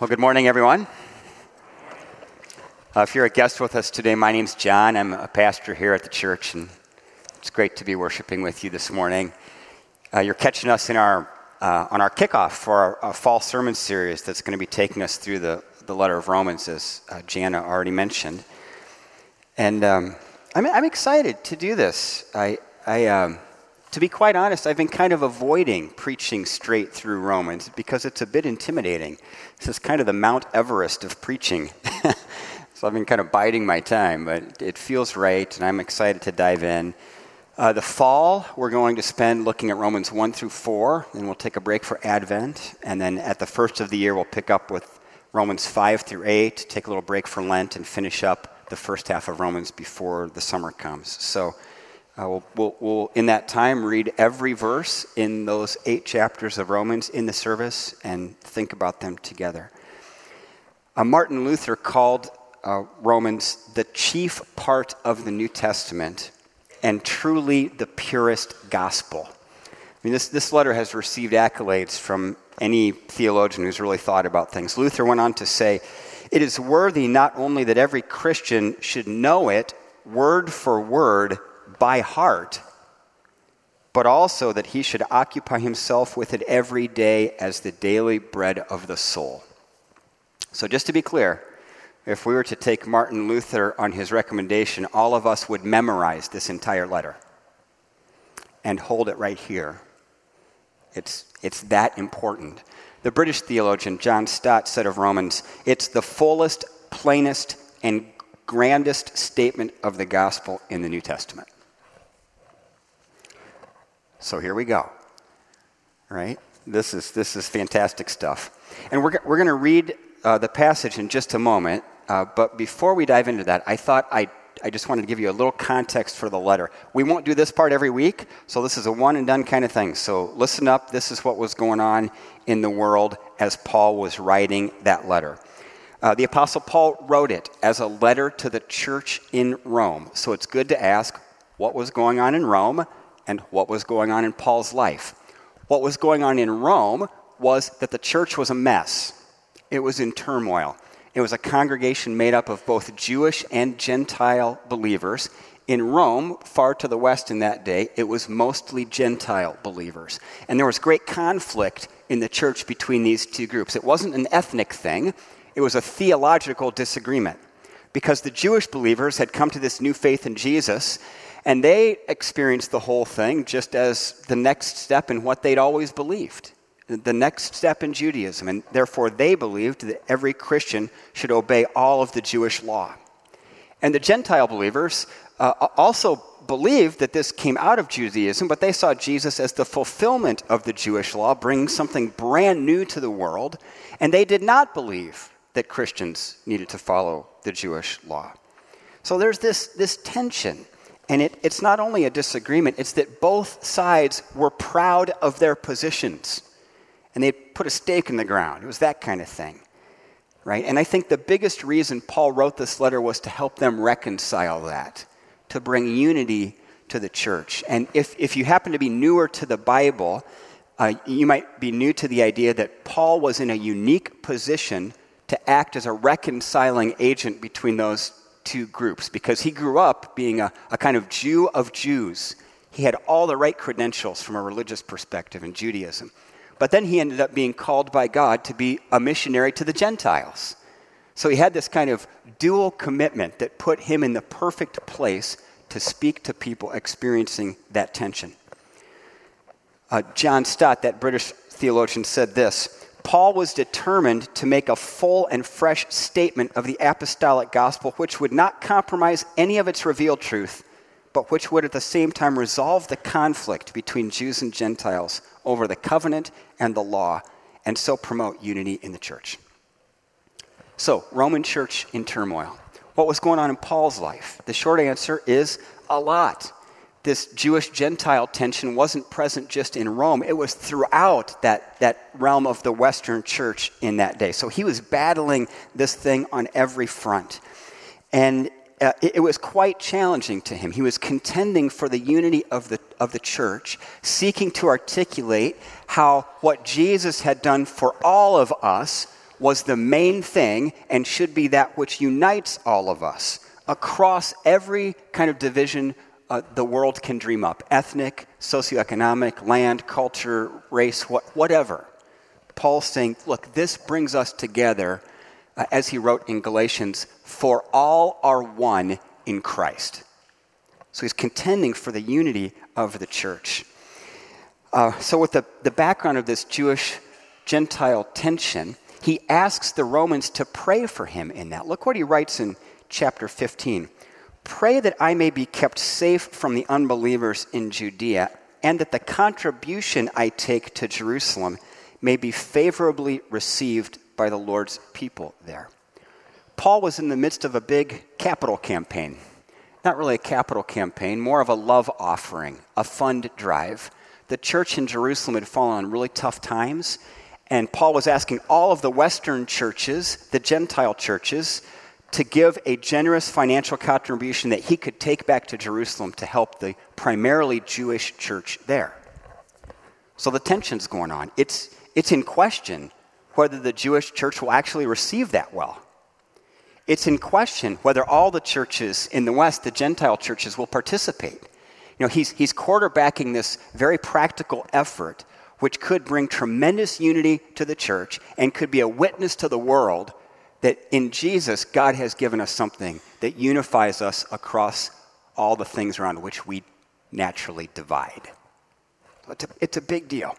Well, good morning, everyone. Uh, if you're a guest with us today, my name's John. I'm a pastor here at the church, and it's great to be worshiping with you this morning. Uh, you're catching us in our, uh, on our kickoff for our, our, fall sermon series that's going to be taking us through the, the letter of Romans, as uh, Jana already mentioned. And um, I'm, I'm, excited to do this. I, I um, to be quite honest, I've been kind of avoiding preaching straight through Romans because it's a bit intimidating. This is kind of the Mount Everest of preaching. so I've been kind of biding my time, but it feels right, and I'm excited to dive in. Uh, the fall, we're going to spend looking at Romans 1 through 4, and we'll take a break for Advent. And then at the first of the year, we'll pick up with Romans 5 through 8, take a little break for Lent, and finish up the first half of Romans before the summer comes. So uh, we'll, we'll, we'll, in that time, read every verse in those eight chapters of Romans in the service and think about them together. Uh, Martin Luther called uh, Romans the chief part of the New Testament and truly the purest gospel. I mean, this, this letter has received accolades from any theologian who's really thought about things. Luther went on to say, It is worthy not only that every Christian should know it word for word by heart, but also that he should occupy himself with it every day as the daily bread of the soul. So, just to be clear, if we were to take Martin Luther on his recommendation, all of us would memorize this entire letter and hold it right here. It's, it's that important. The British theologian John Stott said of Romans, it's the fullest, plainest, and grandest statement of the gospel in the New Testament. So here we go. Right? This is, this is fantastic stuff. And we're, we're going to read uh, the passage in just a moment. Uh, but before we dive into that, I thought I, I just wanted to give you a little context for the letter. We won't do this part every week, so this is a one and done kind of thing. So listen up. This is what was going on in the world as Paul was writing that letter. Uh, the Apostle Paul wrote it as a letter to the church in Rome. So it's good to ask what was going on in Rome and what was going on in Paul's life. What was going on in Rome was that the church was a mess, it was in turmoil. It was a congregation made up of both Jewish and Gentile believers. In Rome, far to the west in that day, it was mostly Gentile believers. And there was great conflict in the church between these two groups. It wasn't an ethnic thing, it was a theological disagreement. Because the Jewish believers had come to this new faith in Jesus, and they experienced the whole thing just as the next step in what they'd always believed, the next step in Judaism. And therefore, they believed that every Christian should obey all of the Jewish law. And the Gentile believers uh, also believed that this came out of Judaism, but they saw Jesus as the fulfillment of the Jewish law, bringing something brand new to the world. And they did not believe that Christians needed to follow the Jewish law. So there's this, this tension and it, it's not only a disagreement, it's that both sides were proud of their positions. And they put a stake in the ground. It was that kind of thing. Right? And I think the biggest reason Paul wrote this letter was to help them reconcile that, to bring unity to the church. And if, if you happen to be newer to the Bible, uh, you might be new to the idea that Paul was in a unique position to act as a reconciling agent between those two groups because he grew up being a, a kind of Jew of Jews. He had all the right credentials from a religious perspective in Judaism. But then he ended up being called by God to be a missionary to the Gentiles. So he had this kind of dual commitment that put him in the perfect place to speak to people experiencing that tension. Uh, John Stott, that British theologian, said this Paul was determined to make a full and fresh statement of the apostolic gospel, which would not compromise any of its revealed truth, but which would at the same time resolve the conflict between Jews and Gentiles over the covenant and the law, and so promote unity in the church. So, Roman church in turmoil. What was going on in Paul's life? The short answer is a lot this Jewish Gentile tension wasn't present just in Rome, it was throughout that, that realm of the Western church in that day. So he was battling this thing on every front. And uh, it, it was quite challenging to him. He was contending for the unity of the, of the church, seeking to articulate how what Jesus had done for all of us was the main thing and should be that which unites all of us across every kind of division uh, the world can dream up ethnic, socioeconomic, land, culture, race, what, whatever. Paul's saying, look, this brings us together, uh, as he wrote in Galatians, for all are one in Christ. So he's contending for the unity of the church. Uh, so, with the, the background of this Jewish Gentile tension, he asks the Romans to pray for him in that. Look what he writes in chapter 15 Pray that I may be kept safe from the unbelievers in Judea, and that the contribution I take to Jerusalem may be favorably received by the Lord's people there. Paul was in the midst of a big capital campaign. Not really a capital campaign, more of a love offering, a fund drive. The church in Jerusalem had fallen on really tough times, and Paul was asking all of the Western churches, the Gentile churches, to give a generous financial contribution that he could take back to Jerusalem to help the primarily Jewish church there. So the tension's going on. It's, it's in question whether the Jewish church will actually receive that well. It's in question whether all the churches in the West, the Gentile churches, will participate. You know, he's, he's quarterbacking this very practical effort, which could bring tremendous unity to the church and could be a witness to the world that in Jesus, God has given us something that unifies us across all the things around which we naturally divide. It's a, it's a big deal.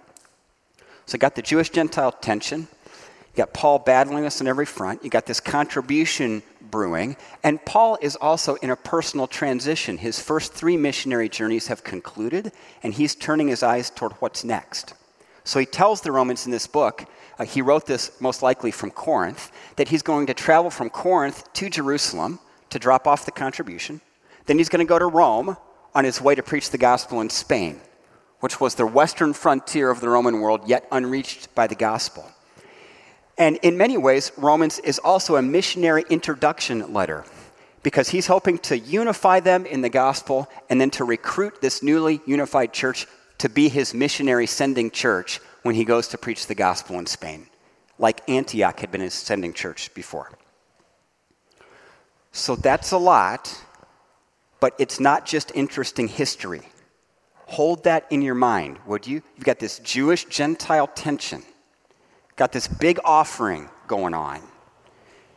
So, got the Jewish Gentile tension. You got Paul battling us on every front. You got this contribution brewing. And Paul is also in a personal transition. His first three missionary journeys have concluded, and he's turning his eyes toward what's next. So he tells the Romans in this book uh, he wrote this most likely from Corinth, that he's going to travel from Corinth to Jerusalem to drop off the contribution. Then he's going to go to Rome on his way to preach the gospel in Spain, which was the western frontier of the Roman world, yet unreached by the gospel. And in many ways, Romans is also a missionary introduction letter because he's hoping to unify them in the gospel and then to recruit this newly unified church to be his missionary sending church when he goes to preach the gospel in Spain, like Antioch had been his sending church before. So that's a lot, but it's not just interesting history. Hold that in your mind, would you? You've got this Jewish Gentile tension, got this big offering going on.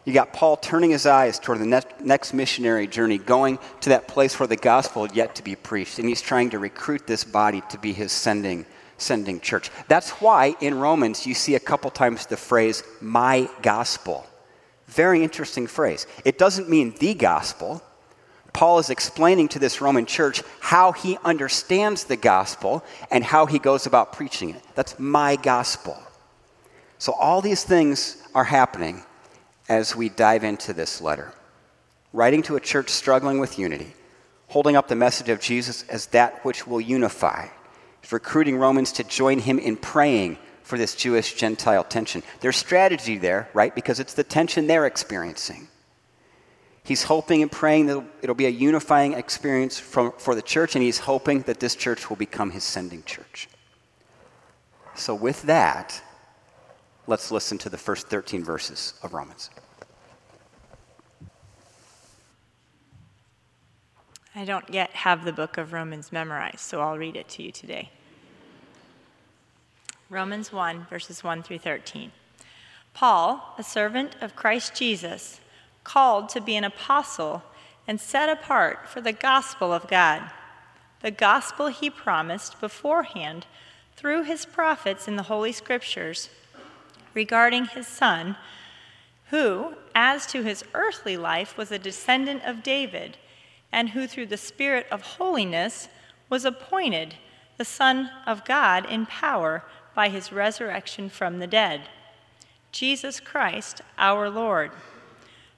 You got Paul turning his eyes toward the next missionary journey, going to that place where the gospel had yet to be preached, and he's trying to recruit this body to be his sending sending church. That's why in Romans you see a couple times the phrase, my gospel. Very interesting phrase. It doesn't mean the gospel. Paul is explaining to this Roman church how he understands the gospel and how he goes about preaching it. That's my gospel. So, all these things are happening as we dive into this letter. Writing to a church struggling with unity, holding up the message of Jesus as that which will unify recruiting Romans to join him in praying for this Jewish Gentile tension. There's strategy there, right? Because it's the tension they're experiencing. He's hoping and praying that it'll be a unifying experience for the church, and he's hoping that this church will become his sending church. So, with that, let's listen to the first 13 verses of Romans. I don't yet have the book of Romans memorized, so I'll read it to you today. Romans 1, verses 1 through 13. Paul, a servant of Christ Jesus, called to be an apostle and set apart for the gospel of God, the gospel he promised beforehand through his prophets in the Holy Scriptures regarding his Son, who, as to his earthly life, was a descendant of David and who through the Spirit of holiness was appointed the Son of God in power by his resurrection from the dead, Jesus Christ our Lord.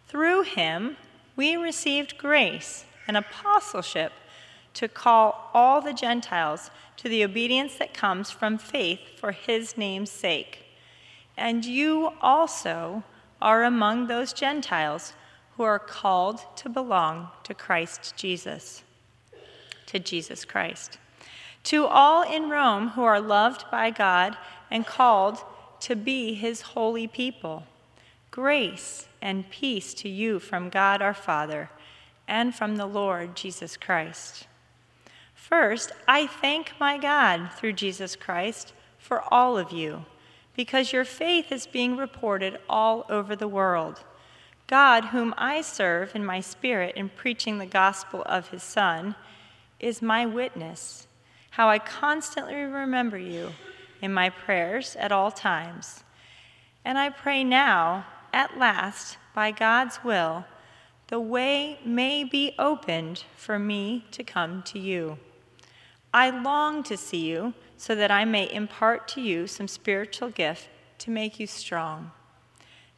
Through him we received grace and apostleship to call all the Gentiles to the obedience that comes from faith for his name's sake. And you also are among those Gentiles who are called to belong to Christ Jesus, to Jesus Christ. To all in Rome who are loved by God and called to be his holy people, Grace and peace to you from God our Father and from the Lord Jesus Christ. First, I thank my God through Jesus Christ for all of you, because your faith is being reported all over the world. God, whom I serve in my spirit in preaching the gospel of his Son, is my witness, how I constantly remember you in my prayers at all times. And I pray now, at last, by God's will, the way may be opened for me to come to you. I long to see you so that I may impart to you some spiritual gift to make you strong.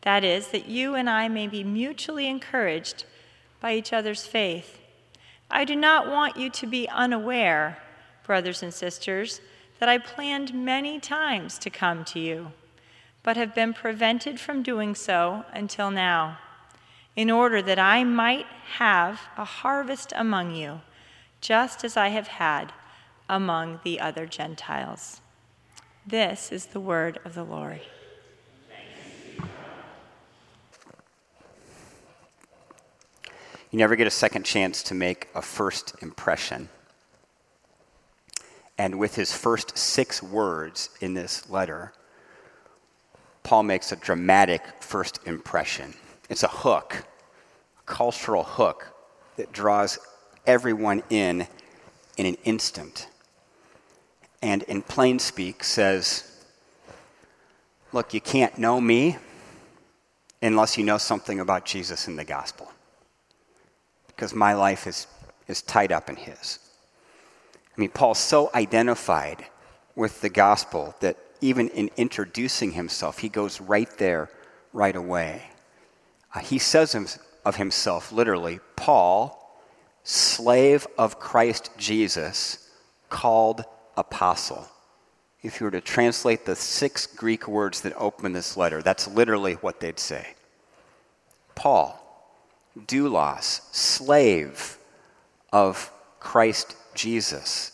That is, that you and I may be mutually encouraged by each other's faith. I do not want you to be unaware, brothers and sisters, that I planned many times to come to you but have been prevented from doing so until now, in order that I might have a harvest among you, just as I have had among the other Gentiles. This is the word of the Lord. You never get a second chance to make a first impression. And with his first six words in this letter, Paul makes a dramatic first impression. It's a hook, a cultural hook that draws everyone in in an instant. And in plain speak says, Look, you can't know me unless you know something about Jesus and the gospel. Because my life is, is tied up in his. I mean, Paul's so identified with the gospel that even in introducing himself, he goes right there right away. Uh, he says of himself, literally, Paul, slave of Christ Jesus, called apostle. If you were to translate the six Greek words that open this letter, that's literally what they'd say. Paul, doulos, slave of Christ Jesus.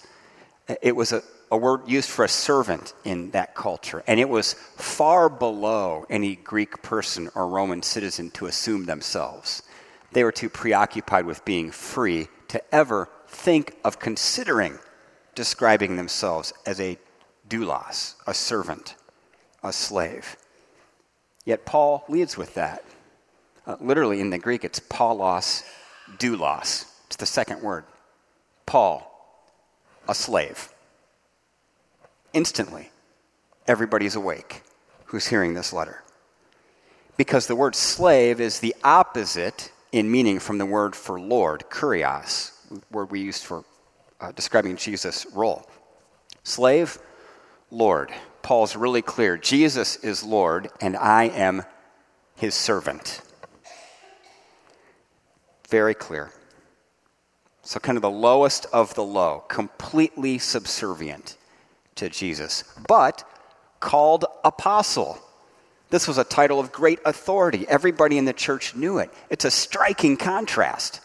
It was a, a word used for a servant in that culture, and it was far below any Greek person or Roman citizen to assume themselves. They were too preoccupied with being free to ever think of considering describing themselves as a doulos, a servant, a slave. Yet Paul leads with that. Uh, literally in the Greek, it's Paulos doulos. It's the second word. Paul, a slave instantly everybody's awake who's hearing this letter. Because the word slave is the opposite in meaning from the word for Lord, kurios, word we used for uh, describing Jesus' role. Slave, Lord. Paul's really clear Jesus is Lord, and I am his servant. Very clear. So, kind of the lowest of the low, completely subservient to Jesus, but called apostle. This was a title of great authority. Everybody in the church knew it. It's a striking contrast.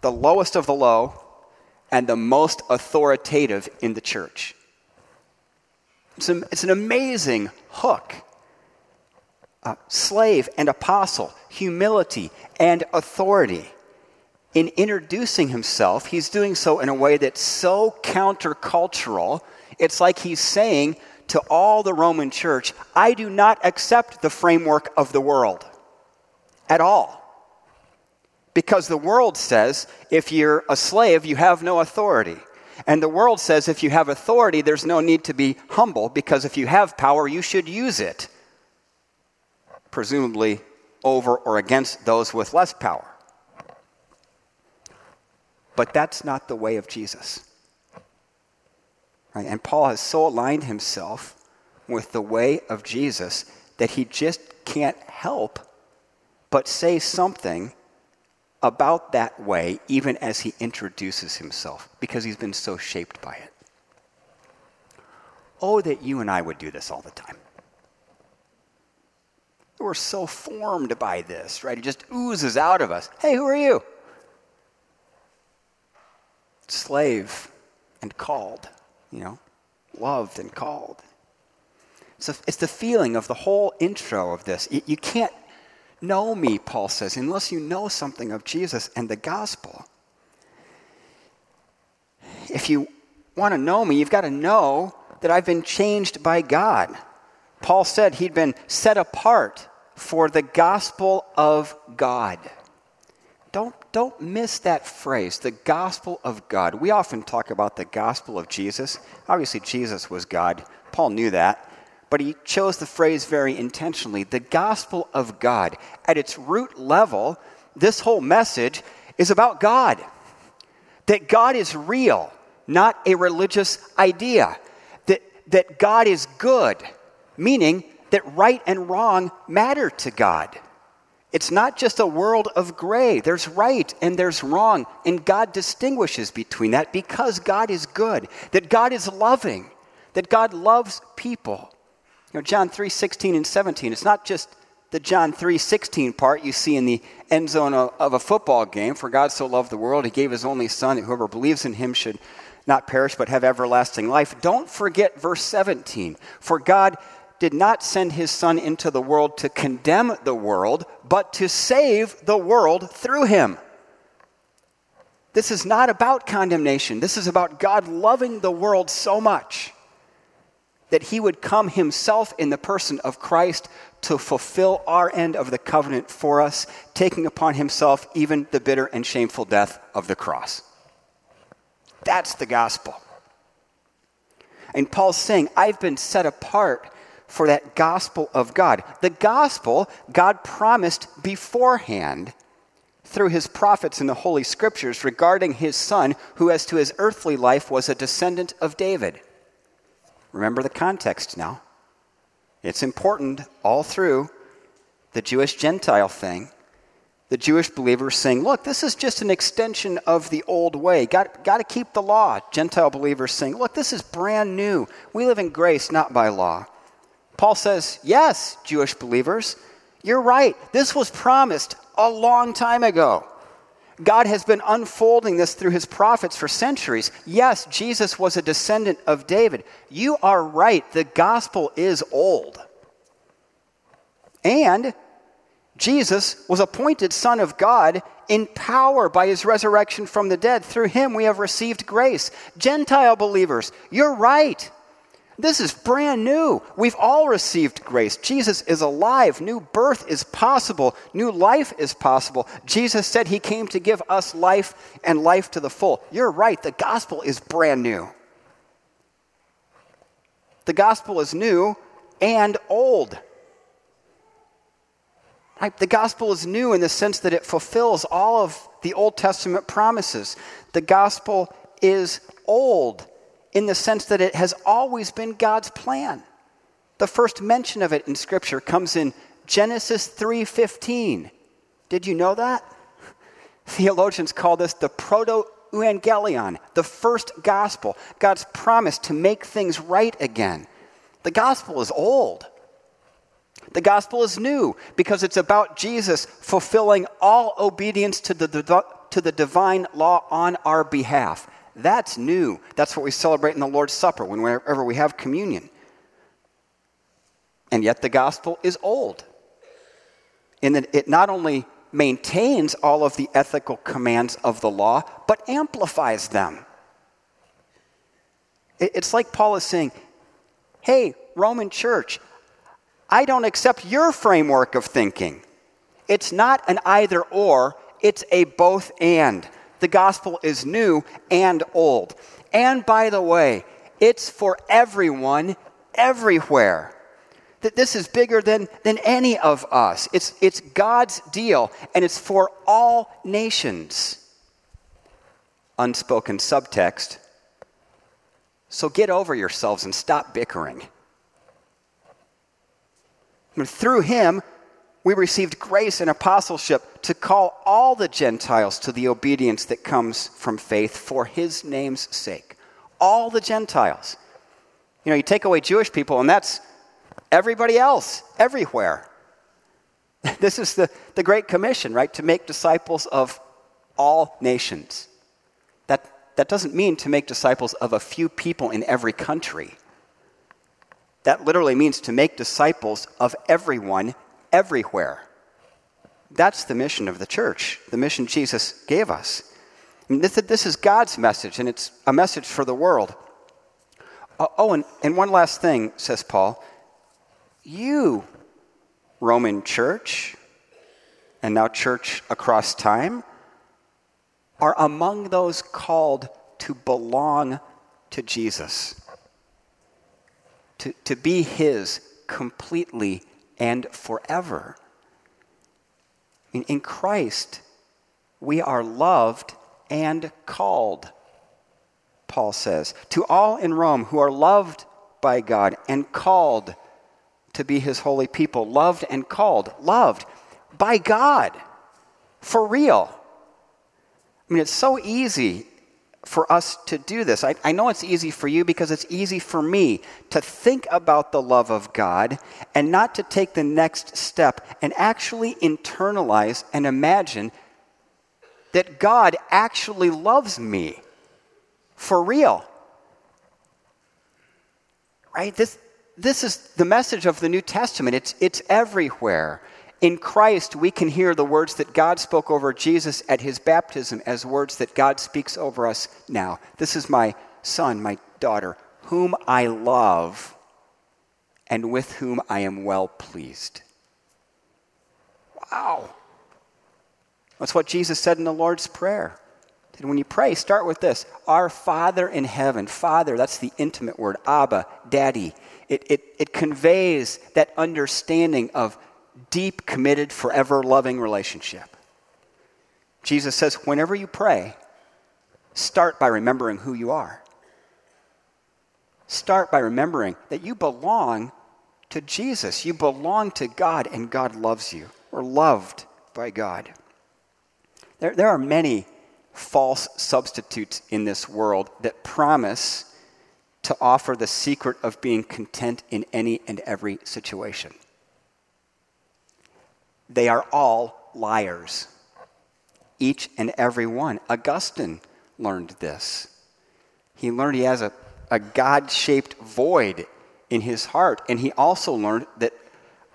The lowest of the low and the most authoritative in the church. It's, a, it's an amazing hook. Uh, slave and apostle, humility and authority. In introducing himself, he's doing so in a way that's so countercultural it's like he's saying to all the Roman church, I do not accept the framework of the world at all. Because the world says if you're a slave, you have no authority. And the world says if you have authority, there's no need to be humble because if you have power, you should use it. Presumably over or against those with less power. But that's not the way of Jesus. Right? And Paul has so aligned himself with the way of Jesus that he just can't help but say something about that way, even as he introduces himself, because he's been so shaped by it. Oh, that you and I would do this all the time. We're so formed by this, right? It just oozes out of us. Hey, who are you? Slave and called you know, loved and called. So it's the feeling of the whole intro of this. You, can't know me, Paul says, unless you know something of Jesus and the gospel. If you want to know me, you've got to know that I've been changed by God. Paul said he'd been set apart for the gospel of God. Don't, don't miss that phrase, the gospel of God. We often talk about the gospel of Jesus. Obviously, Jesus was God. Paul knew that. But he chose the phrase very intentionally the gospel of God. At its root level, this whole message is about God. That God is real, not a religious idea. That, that God is good, meaning that right and wrong matter to God. It's not just a world of gray. There's right and there's wrong, and God distinguishes between that because God is good, that God is loving, that God loves people. You know, John 3 16 and 17, it's not just the John 3 16 part you see in the end zone of, a football game. For God so loved the world, he gave his only Son, that whoever believes in him should not perish but have everlasting life. Don't forget verse 17. For God did not send his Son into the world to condemn the world, but to save the world through him. This is not about condemnation. This is about God loving the world so much that he would come himself in the person of Christ to fulfill our end of the covenant for us, taking upon himself even the bitter and shameful death of the cross. That's the gospel. And Paul's saying, I've been set apart for that gospel of God. The gospel God promised beforehand through his prophets in the Holy Scriptures regarding his son, who, as to his earthly life, was a descendant of David. Remember the context now. It's important all through the Jewish Gentile thing. The Jewish believers saying, look, this is just an extension of the old way. Got, got to keep the law. Gentile believers saying, look, this is brand new. We live in grace, not by law. Paul says, Yes, Jewish believers, you're right. This was promised a long time ago. God has been unfolding this through his prophets for centuries. Yes, Jesus was a descendant of David. You are right. The gospel is old. And Jesus was appointed Son of God in power by his resurrection from the dead. Through him we have received grace. Gentile believers, you're right. This is brand new. We've all received grace. Jesus is alive. New birth is possible. New life is possible. Jesus said he came to give us life and life to the full. You're right. The gospel is brand new. The gospel is new and old. Right? The gospel is new in the sense that it fulfills all of the Old Testament promises. The gospel is old in the sense that it has always been God's plan. The first mention of it in scripture comes in Genesis 3:15. Did you know that? Theologians call this the proto evangelion, the first gospel, God's promise to make things right again. The gospel is old. The gospel is new because it's about Jesus fulfilling all obedience to the, to the divine law on our behalf. That's new. That's what we celebrate in the Lord's Supper whenever we have communion. And yet the gospel is old in that it not only maintains all of the ethical commands of the law, but amplifies them. It's like Paul is saying, hey, Roman church, I don't accept your framework of thinking. It's not an either or, it's a both and the gospel is new and old. And by the way, it's for everyone, everywhere. That this is bigger than, than any of us. It's, it's God's deal, and it's for all nations. Unspoken subtext. So get over yourselves and stop bickering. Through him, we received grace and apostleship to call all the Gentiles to the obedience that comes from faith for his name's sake. All the Gentiles. You know, you take away Jewish people, and that's everybody else, everywhere. This is the, the Great Commission, right? To make disciples of all nations. That, that doesn't mean to make disciples of a few people in every country. That literally means to make disciples of everyone everywhere. That's the mission of the church, the mission Jesus gave us. This, this is God's message, and it's a message for the world. Uh, oh, and, and one last thing, says Paul. You, Roman church, and now church across time, are among those called to belong to Jesus, to, to be His completely and forever. In, Christ, we are loved and called, Paul says. To all in Rome who are loved by God and called to be his holy people, loved and called, loved by God, for real. I mean, it's so easy for us to do this. I, I, know it's easy for you because it's easy for me to think about the love of God and not to take the next step and actually internalize and imagine that God actually loves me for real. Right? This, this is the message of the New Testament. It's, it's everywhere. In Christ, we can hear the words that God spoke over Jesus at his baptism as words that God speaks over us now. This is my son, my daughter, whom I love and with whom I am well pleased. Wow. That's what Jesus said in the Lord's Prayer. And when you pray, start with this Our Father in heaven. Father, that's the intimate word. Abba, Daddy. It, it, it conveys that understanding of deep, committed, forever loving relationship. Jesus says, whenever you pray, start by remembering who you are. Start by remembering that you belong to Jesus. You belong to God, and God loves you, or loved by God. There, there are many false substitutes in this world that promise to offer the secret of being content in any and every situation. They are all liars. Each and every one. Augustine learned this. He learned he has a, a God shaped void in his heart, and he also learned that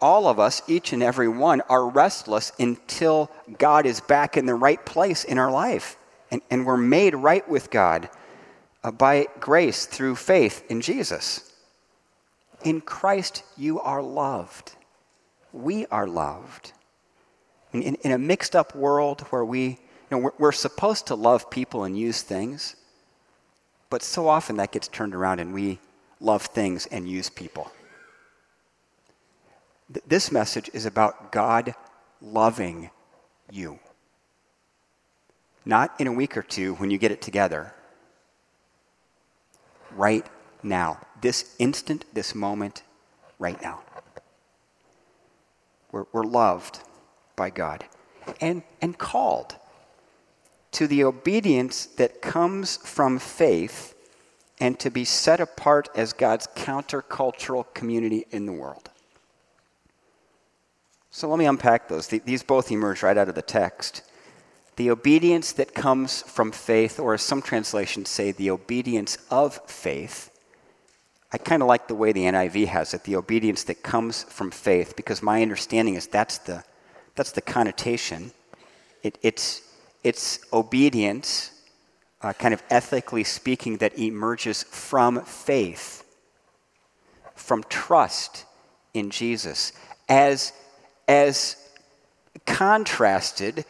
all of us, each and every one, are restless until God is back in the right place in our life. And, and we're made right with God uh, by grace through faith in Jesus. In Christ, you are loved. We are loved. In, in, in a mixed up world where we, you know, we're, we're supposed to love people and use things, but so often that gets turned around and we love things and use people. Th- this message is about God loving you. Not in a week or two when you get it together. Right now. This instant, this moment, right now. We're, we're loved by God and, and called to the obedience that comes from faith and to be set apart as God's countercultural community in the world. So let me unpack those. These both emerge right out of the text. The obedience that comes from faith, or as some translations say, the obedience of faith. I kind of like the way the NIV has it, the obedience that comes from faith, because my understanding is that's the that's the connotation. It, it's, it's obedience, uh, kind of ethically speaking, that emerges from faith, from trust in Jesus, as, as contrasted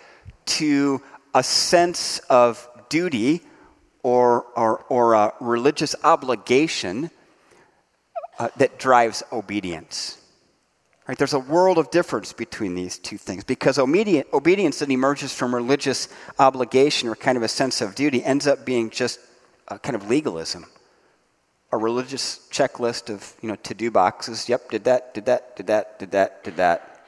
to a sense of duty or, or, or a religious obligation uh, that drives obedience. Right? There's a world of difference between these two things because obedience that emerges from religious obligation or kind of a sense of duty ends up being just a kind of legalism, a religious checklist of you know to-do boxes. Yep, did that, did that, did that, did that, did that,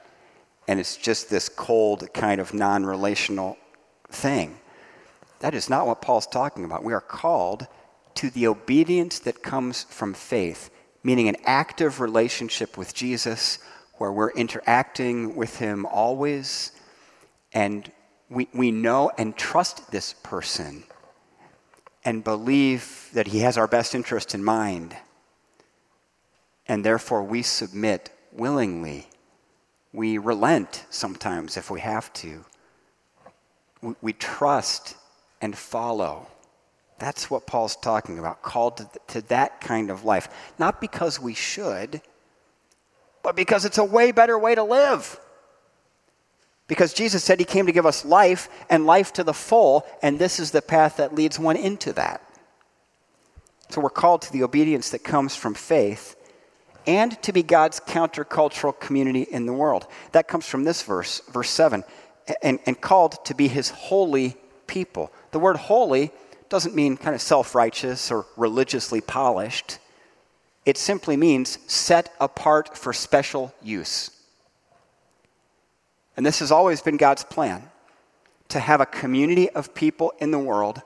and it's just this cold kind of non-relational thing. That is not what Paul's talking about. We are called to the obedience that comes from faith, meaning an active relationship with Jesus where we're interacting with Him always, and we, we know and trust this person and believe that He has our best interest in mind, and therefore we submit willingly We relent sometimes if we have to. We, we trust and follow. That's what Paul's talking about, called to, to that kind of life. Not because we should, but because it's a way better way to live. Because Jesus said he came to give us life and life to the full, and this is the path that leads one into that. So we're called to the obedience that comes from faith and to be God's countercultural community in the world. That comes from this verse, verse 7, and, and called to be his holy people. The word holy doesn't mean kind of self righteous or religiously polished, it simply means set apart for special use. And this has always been God's plan to have a community of people in the world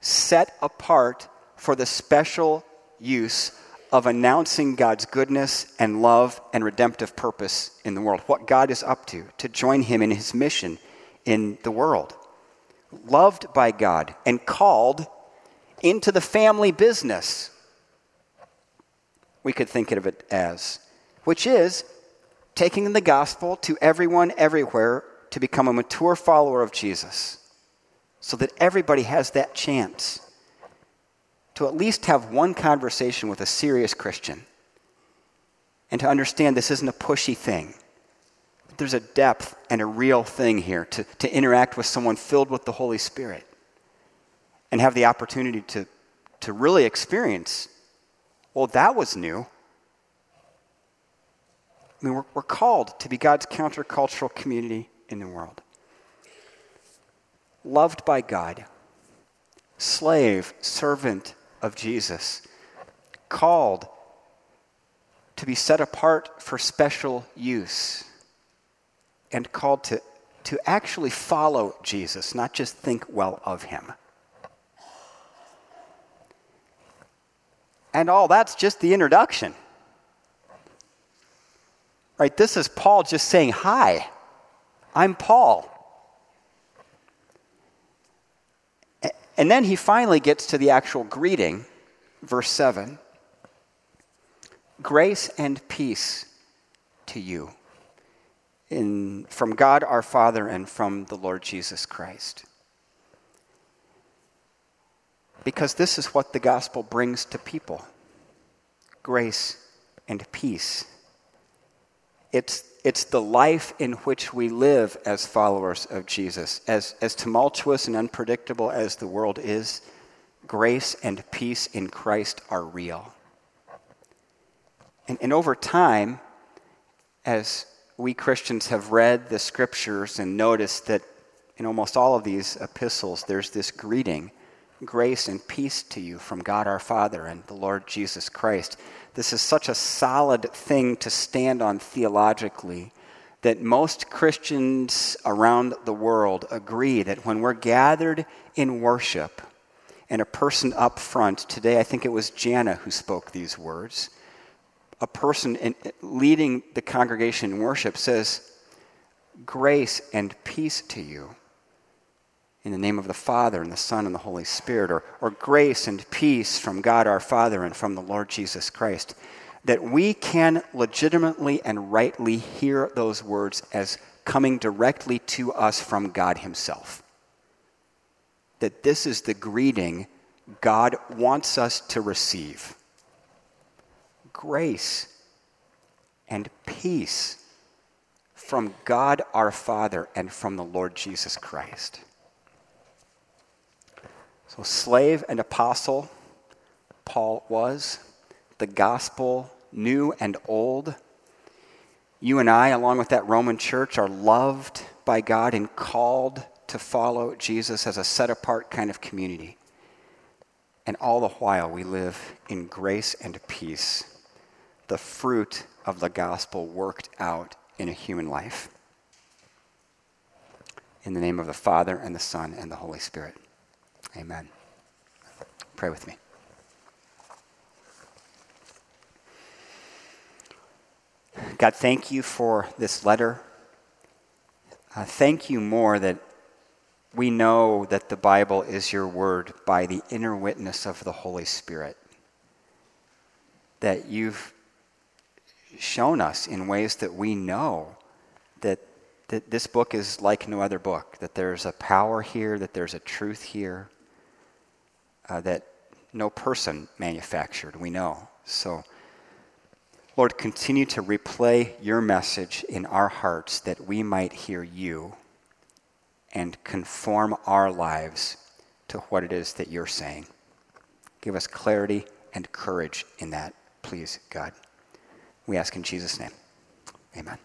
set apart for the special use of announcing God's goodness and love and redemptive purpose in the world, what God is up to, to join Him in His mission in the world. Loved by God and called into the family business, we could think of it as, which is taking the gospel to everyone everywhere to become a mature follower of Jesus, so that everybody has that chance to at least have one conversation with a serious Christian and to understand this isn't a pushy thing. There's a depth and a real thing here to, to interact with someone filled with the Holy Spirit and have the opportunity to, to really experience, well, that was new. I mean, we're, we're called to be God's countercultural community in the world. Loved by God, slave, servant, of Jesus, called to be set apart for special use, and called to, to actually follow Jesus, not just think well of him. And all that's just the introduction. Right? This is Paul just saying, Hi, I'm Paul. And then he finally gets to the actual greeting, verse 7 Grace and peace to you in, from God our Father and from the Lord Jesus Christ. Because this is what the gospel brings to people grace and peace. It's it's the life in which we live as followers of Jesus. As, as tumultuous and unpredictable as the world is, grace and peace in Christ are real. And, and over time, as we Christians have read the scriptures and noticed that in almost all of these epistles, there's this greeting grace and peace to you from God our Father and the Lord Jesus Christ. This is such a solid thing to stand on theologically that most Christians around the world agree that when we're gathered in worship and a person up front, today I think it was Jana who spoke these words, a person in, leading the congregation in worship says, Grace and peace to you in the name of the Father and the Son and the Holy Spirit, or, or grace and peace from God our Father and from the Lord Jesus Christ, that we can legitimately and rightly hear those words as coming directly to us from God Himself. That this is the greeting God wants us to receive grace and peace from God our Father and from the Lord Jesus Christ. So, slave and apostle, Paul was. The gospel, new and old. You and I, along with that Roman church, are loved by God and called to follow Jesus as a set apart kind of community. And all the while, we live in grace and peace, the fruit of the gospel worked out in a human life. In the name of the Father, and the Son, and the Holy Spirit. Amen. Pray with me. God, thank you for this letter. Uh, thank you more that we know that the Bible is your word by the inner witness of the Holy Spirit. That you've shown us in ways that we know that, that this book is like no other book, that there's a power here, that there's a truth here, uh, that no person manufactured, we know. So, Lord, continue to replay your message in our hearts that we might hear you and conform our lives to what it is that you're saying. Give us clarity and courage in that, please, God. We ask in Jesus' name. Amen.